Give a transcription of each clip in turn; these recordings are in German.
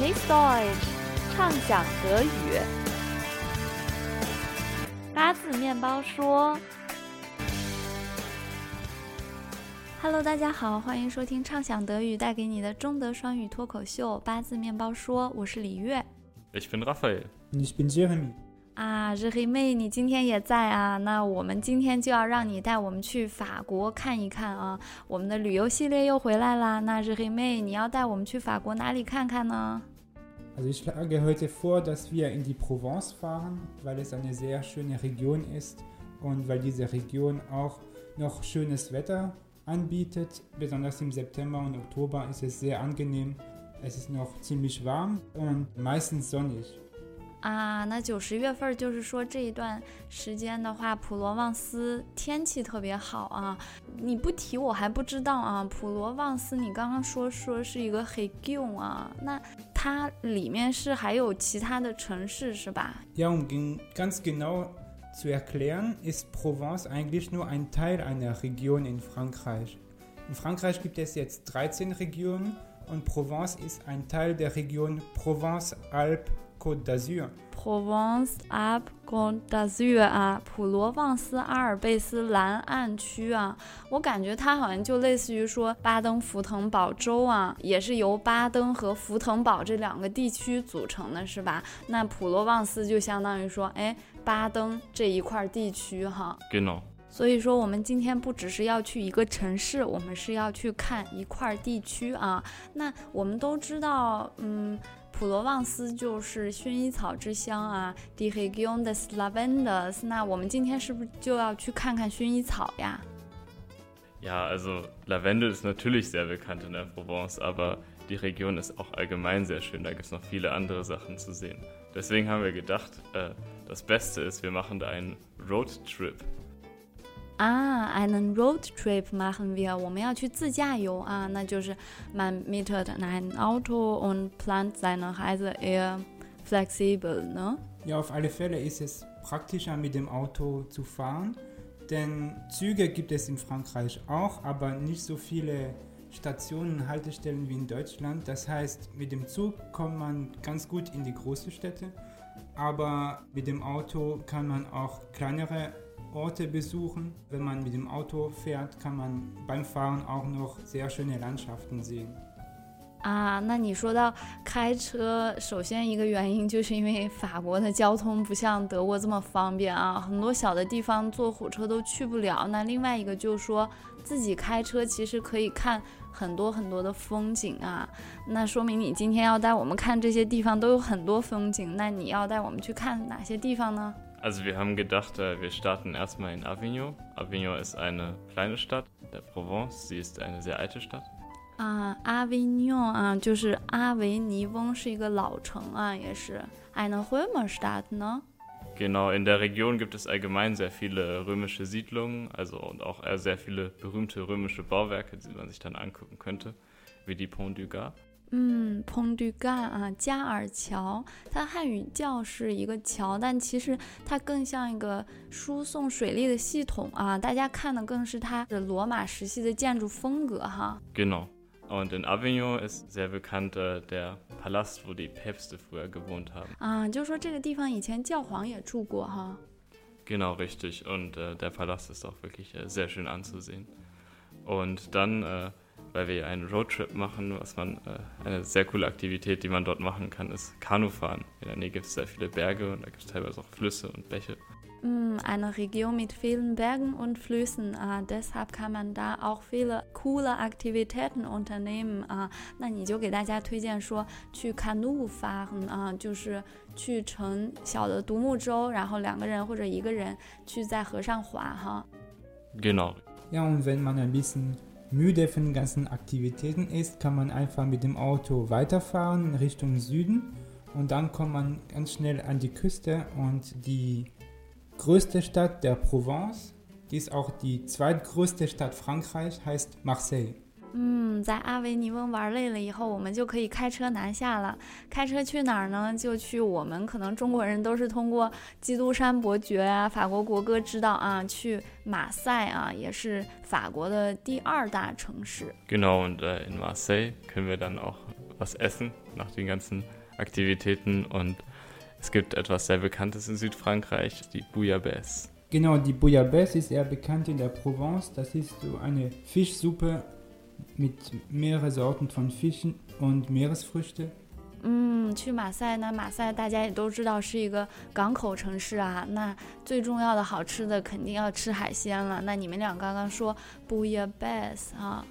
Genieß Deutsch，畅想德语。八字面包说：“Hello，大家好，欢迎收听畅想德语带给你的中德双语脱口秀《八字面包说》，我是李月。” Ich bin Raphael. Ich bin Jeremy. 啊，日黑妹，你今天也在啊？那我们今天就要让你带我们去法国看一看啊！我们的旅游系列又回来啦。那日黑妹，你要带我们去法国哪里看看呢 ？Also ich schlage heute vor, dass wir in die Provence fahren, weil es eine sehr schöne Region ist und weil diese Region auch noch schönes Wetter anbietet. Besonders im September und Oktober ist es sehr angenehm. Es ist noch ziemlich warm und meistens sonnig. 啊，那九十月份就是说这一段时间的话，普罗旺斯天气特别好啊！你不提我还不知道啊。普罗旺斯，你刚刚说说是一个 region 啊，那 它里面是还有其他的城市是吧？Ja, um ganz genau zu erklären, ist Provence eigentlich nur ein Teil einer Region in Frankreich. In Frankreich gibt es jetzt 13 Regionen und Provence ist ein Teil der Region Provence-Alpes. Côte Alpes Côte d'Azur 啊，普罗旺斯阿尔卑斯蓝岸区啊，我感觉它好像就类似于说巴登符腾堡州啊，也是由巴登和符腾堡这两个地区组成的，是吧？那普罗旺斯就相当于说，哎，巴登这一块地区哈。Genau。所以说，我们今天不只是要去一个城市，我们是要去看一块地区啊。那我们都知道，嗯。普罗旺斯就是薰衣草之乡啊，Die Region des Lavenders。那我们今天是不是就要去看看薰衣草呀？Ja, also Lavendel ist natürlich sehr bekannt in der Provence, aber die Region ist auch allgemein sehr schön. Da gibt es noch viele andere Sachen zu sehen. Deswegen haben wir gedacht, äh, das Beste ist, wir machen da einen Roadtrip. 啊，einen Roadtrip machen wir，我们要去自驾游啊，那就是 man mietet ein Auto und plant seine Reise eher flexibel, ne? Ja, auf alle Fälle ist es praktischer mit dem Auto zu fahren, denn Züge gibt es in Frankreich auch, aber nicht so viele Stationen, Haltestellen wie in Deutschland. Das heißt, mit dem Zug kommt man ganz gut in die großen Städte, aber mit dem Auto kann man auch kleinere 啊，那你说到开车，首先一个原因就是因为法国的交通不像德国这么方便啊，很多小的地方坐火车都去不了。那另外一个就是说自己开车其实可以看很多很多的风景啊，那说明你今天要带我们看这些地方都有很多风景。那你要带我们去看哪些地方呢 ？Also wir haben gedacht, äh, wir starten erstmal in Avignon. Avignon ist eine kleine Stadt der Provence. Sie ist eine sehr alte Stadt. 啊，Avignon 啊，就是阿维尼翁是一个老城啊，也是 eine Römerstadt, ne? Genau, in der Region gibt es allgemein sehr viele römische Siedlungen, also und auch sehr viele berühmte römische Bauwerke, die man sich dann angucken könnte, wie die Pont du Gard. 嗯，Pont du Gard 啊，加尔桥，它汉语叫是一个桥，但其实它更像一个输送水利的系统啊。大家看的更是它的罗马时期的建筑风格哈。Genau. Und in Avignon ist sehr bekannt der Palast, wo die Päpste früher gewohnt haben. 啊，就是说这个地方以前教皇也住过哈。Genau, richtig. Und äh, der Palast ist auch wirklich äh, sehr schön anzusehen. Und dann äh, weil wir einen Roadtrip machen, was man äh, eine sehr coole Aktivität, die man dort machen kann, ist Kanufahren. In der Nähe gibt es sehr viele Berge und da gibt es teilweise auch Flüsse und Bäche. Mm, eine Region mit vielen Bergen und Flüssen, äh, deshalb kann man da auch viele coole Aktivitäten unternehmen. Äh, 那你就给大家推荐说去 Kanu 发啊，就是去乘小的独木舟，然后两个人或者一个人去在河上滑哈。Genau. Ja, und wenn man ein bisschen müde von den ganzen Aktivitäten ist, kann man einfach mit dem Auto weiterfahren in Richtung Süden und dann kommt man ganz schnell an die Küste und die größte Stadt der Provence, die ist auch die zweitgrößte Stadt Frankreich, heißt Marseille. 嗯，在阿维尼翁玩累了以后，我们就可以开车南下了。开车去哪儿呢？就去我们可能中国人都是通过《基督山伯爵》啊、法国国歌知道啊，去马赛啊，也是法国的第二大城市。Genau und in Marseille können wir dann auch was essen nach den ganzen Aktivitäten und es gibt etwas sehr Bekanntes in Südfrankreich, die Bouillabaisse. Genau, die Bouillabaisse ist eher bekannt in der Provence. Das ist so eine Fischsuppe mit mehreren Sorten von Fischen und Meeresfrüchte. 嗯，去马赛呢，马赛大家也都知道是一个港口城市啊。那最重要的好吃的肯定要吃海鲜了。那你们俩刚刚说 bouillabaisse 啊，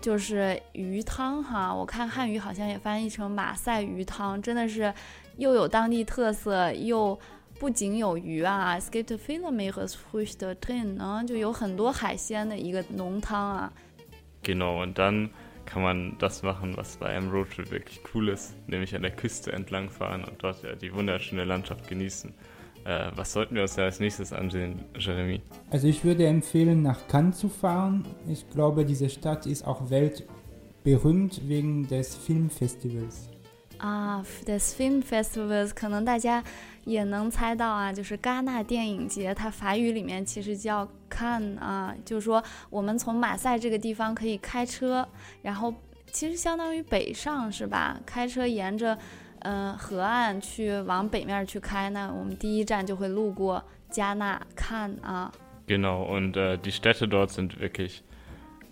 就是鱼汤哈。我看汉语好像也翻译成马赛鱼汤，真的是又有当地特色，又不仅有鱼啊 s k i p t viele Meeresfrüchte drin 啊，就有很多海鲜的一个浓汤啊。Genau, und dann kann man das machen, was bei einem Roadtrip wirklich cool ist, nämlich an der Küste entlang fahren und dort ja, die wunderschöne Landschaft genießen. Äh, was sollten wir uns da als nächstes ansehen, Jeremy? Also ich würde empfehlen, nach Cannes zu fahren. Ich glaube, diese Stadt ist auch weltberühmt wegen des Filmfestivals. 啊，des Filmfestivals，可能大家也能猜到啊，就是戛纳电影节，它法语里面其实叫 c a n 啊，就是说我们从马赛这个地方可以开车，然后其实相当于北上是吧？开车沿着嗯、呃河岸去往北面去开，那我们第一站就会路过戛纳 c a n 啊。Genau, und äh, die Städte dort sind wirklich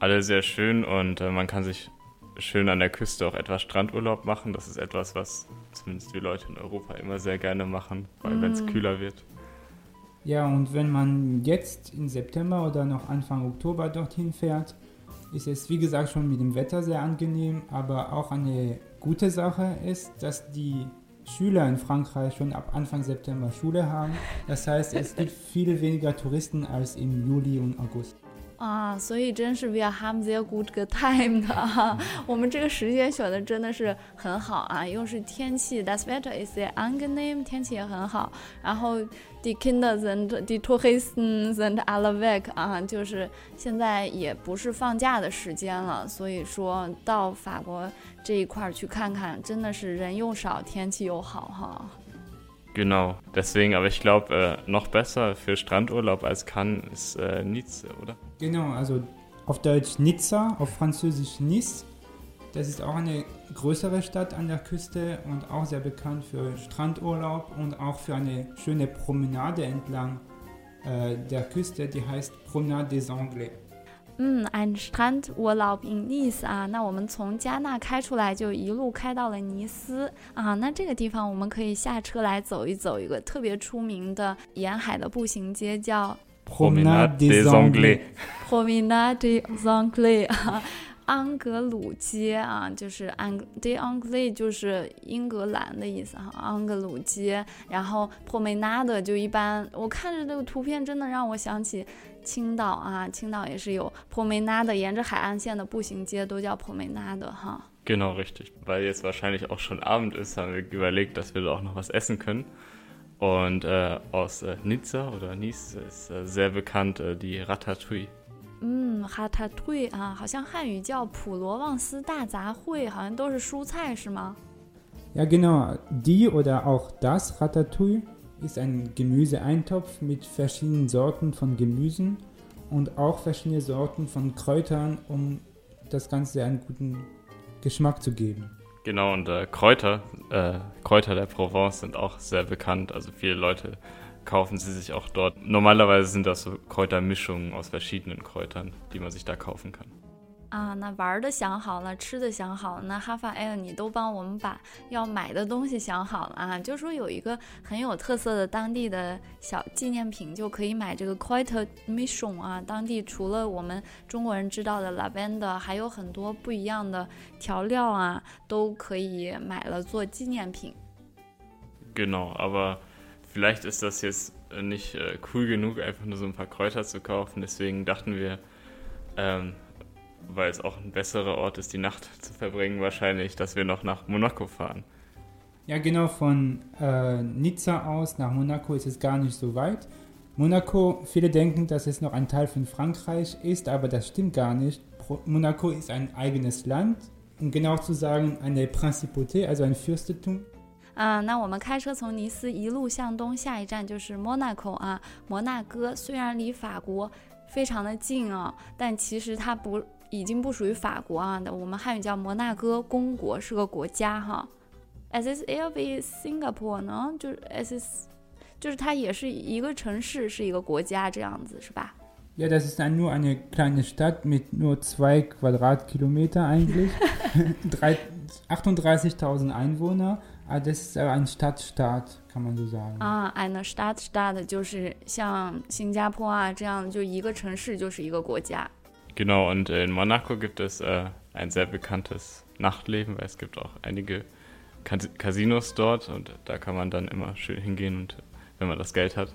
alle sehr schön und äh, man kann sich schön an der Küste auch etwas Strandurlaub machen. Das ist etwas, was zumindest wir Leute in Europa immer sehr gerne machen, weil wenn es Mm. kühler wird. Ja, und wenn man jetzt im September oder noch Anfang Oktober dorthin fährt, ist es wie gesagt schon mit dem Wetter sehr angenehm, aber auch eine gute Sache ist, dass die Schüler in Frankreich schon ab Anfang September Schule haben. Das heißt, es gibt viel weniger Touristen als im Juli und August. 啊，所以真是 we have sehr good time 的，我们这个时间选的真的是很好啊，又是天气，that's better ist sehr angenehm，天气也很好，然后 the Kinder sind die Touristen sind alle weg 啊，就是现在也不是放假的时间了，所以说到法国这一块儿去看看，真的是人又少，天气又好哈。Genau, deswegen, aber ich glaube, äh, noch besser für Strandurlaub als Cannes ist äh, Nice, oder? Genau, also auf Deutsch Nizza, auf Französisch Nice. Das ist auch eine größere Stadt an der Küste und auch sehr bekannt für Strandurlaub und auch für eine schöne Promenade entlang äh, der Küste, die heißt Promenade des Anglais. 嗯，ein Strandurlaub in Nice 啊，那我们从加纳开出来，就一路开到了尼斯啊。那这个地方我们可以下车来走一走，一个特别出名的沿海的步行街叫 Promenade des Anglais. Promenade des Anglais 啊，安格鲁街啊，就是安 des Anglais 就是英格兰的意思哈，安格鲁街。然后 Promenade 就一般，我看着这个图片真的让我想起青岛啊，青岛也是有 Promenade，沿着海岸线的步行街都叫 Promenade 哈。Genau, richtig. Weil jetzt wahrscheinlich auch schon Abend ist, haben wir überlegt, dass wir da auch noch was essen können. Und äh, aus äh, Nizza oder Nice ist äh, sehr bekannt äh, die Ratatouille. 嗯，哈塔退啊，好像汉语叫普罗旺斯大杂烩，好像都是蔬菜是吗？ Ja, genau. Die oder auch das Ratatouille ist ein Gemüseeintopf mit verschiedenen Sorten von Gemüsen und auch verschiedene Sorten von Kräutern, um das Ganze einen guten Geschmack zu geben. Genau, und äh, Kräuter, äh, Kräuter der Provence sind auch sehr bekannt. Also viele Leute kaufen sie sich auch dort. Normalerweise sind das so Kräutermischungen aus verschiedenen Kräutern, die man sich da kaufen kann. 啊，那玩儿的想好了，吃的想好了，那哈法艾你都帮我们把要买的东西想好了啊。就说有一个很有特色的当地的小纪念品，就可以买这个 Quite Mission 啊。当地除了我们中国人知道的 Lavender，还有很多不一样的调料啊，都可以买了做纪念品。Genau, aber vielleicht ist das jetzt äh, nicht äh, cool genug, einfach nur so ein paar Kräuter zu kaufen. Deswegen dachten wir, ähm, weil es auch ein besserer Ort ist, die Nacht zu verbringen, wahrscheinlich, dass wir noch nach Monaco fahren. Ja, genau, von äh, Nizza aus nach Monaco ist es gar nicht so weit. Monaco, viele denken, dass es noch ein Teil von Frankreich ist, aber das stimmt gar nicht. Monaco ist ein eigenes Land, um genau zu sagen, eine Principauté, also ein Fürstentum. 啊，那我们开车从尼斯一路向东，下一站就是 Monaco 啊，摩纳哥。虽然离法国非常的近啊，但其实它不已经不属于法国啊，我们汉语叫摩纳哥公国，是个国家哈。Ist eher wie Singapore 呢，就是 ist，就是它也是一个城市，是一个国家这样子，是吧？Ja, das ist dann nur eine kleine Stadt mit nur zwei Quadratkilometer eigentlich. Drei- 38.000 Einwohner. Aber das ist aber ein Stadtstaat, kann man so sagen. 啊，eine Stadt Stadt 就是像新加坡啊这样，就一个城市就是一个国家。 Genau, und in Monaco gibt es äh, ein sehr bekanntes Nachtleben, weil es gibt auch einige Cas- Casinos dort und da kann man dann immer schön hingehen und wenn man das Geld hat.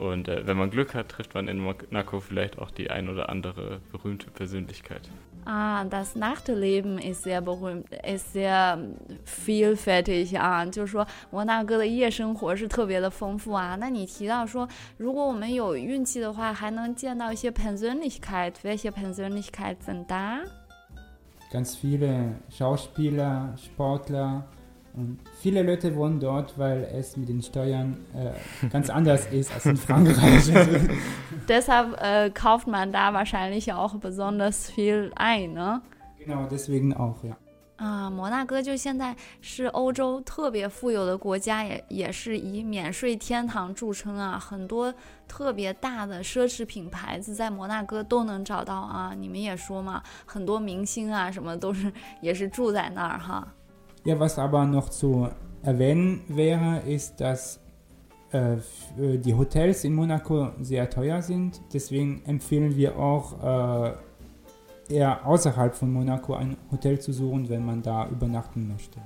Und äh, wenn man Glück hat, trifft man in Monaco vielleicht auch die ein oder andere berühmte Persönlichkeit. 啊，das Nachtleben ist sehr berühmt, ist sehr vielfältig 啊，就是说摩纳哥的夜生活是特别的丰富啊。那你提到说，如果我们有运气的话，还能见到一些 Persönlichkeit, welche Persönlichkeit sind da？ Ganz viele Schauspieler, Sportler und viele Leute wohnen dort, weil es mit den Steuern äh, ganz anders ist als in Frankreich. Deshalb äh, kauft man da wahrscheinlich auch besonders viel ein, 呢？ genau, deswegen auch, ja. 啊，摩纳哥就现在是欧洲特别富有的国家，也也是以免税天堂着称啊。很多特别大的奢侈品牌子在摩纳哥都能找到啊。你们也说嘛，很多明星啊什么都是也是住在那儿哈。 Ja, was aber noch zu erwähnen wäre, ist, dass äh, f- äh, die Hotels in Monaco sehr teuer sind. Deswegen empfehlen wir auch äh, eher außerhalb von Monaco ein Hotel zu suchen, wenn man da übernachten möchte.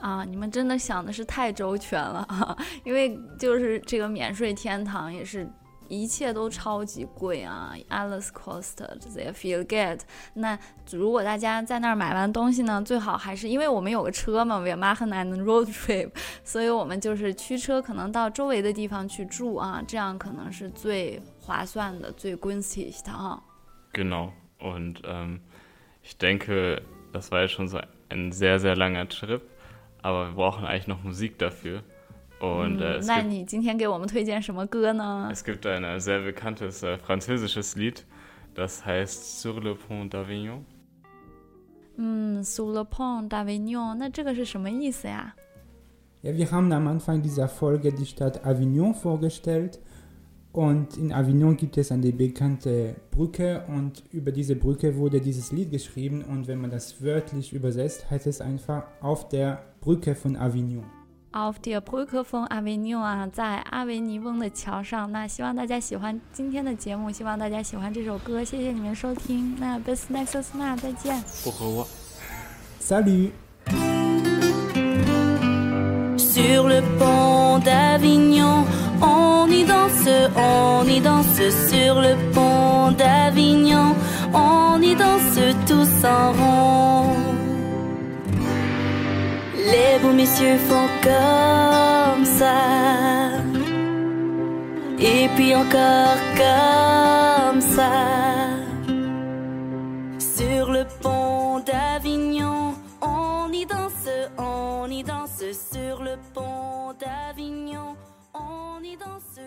啊，你们真的想的是太周全了啊！因为就是这个免税天堂也是 一切都超级贵啊，alles kostet sehr viel get。那如果大家在那儿买完东西呢，最好还是因为我们有个车嘛，wir machen einen road trip，所以我们就是驱车可能到周围的地方去住啊，这样可能是最划算的、最 günstig 的啊。Genau. Und ähm, ich denke, das war ja schon so ein sehr, sehr langer Trip, aber wir brauchen eigentlich noch Musik dafür. Und äh, 嗯， es, 那 gibt, 你今天给我们推荐什么歌呢？ es gibt ein äh, sehr bekanntes äh, französisches Lied, das heißt Sur le Pont d'Avignon. 嗯，Sous le pont d'Avignon，那这个是什么意思呀？ Ja, wir haben am Anfang dieser Folge die Stadt Avignon vorgestellt. Und in Avignon gibt es eine bekannte Brücke und über diese Brücke wurde dieses Lied geschrieben und wenn man das wörtlich übersetzt, heißt es einfach auf der Brücke von Avignon. Auf der Brücke von Avignon 啊，在阿维尼翁的桥上。那希望大家喜欢今天的节目，希望大家喜欢这首歌，谢谢你们收听。那 bis next time，再见。 Au revoir. Salut Sur le pont d'Avignon, on y danse, on y danse sur le pont d'Avignon, on y danse tous en rond. Les beaux messieurs font comme ça, et puis encore comme ça. Sur le pont d'Avignon, on y danse, on y danse. Sur le pont d'Avignon, on y danse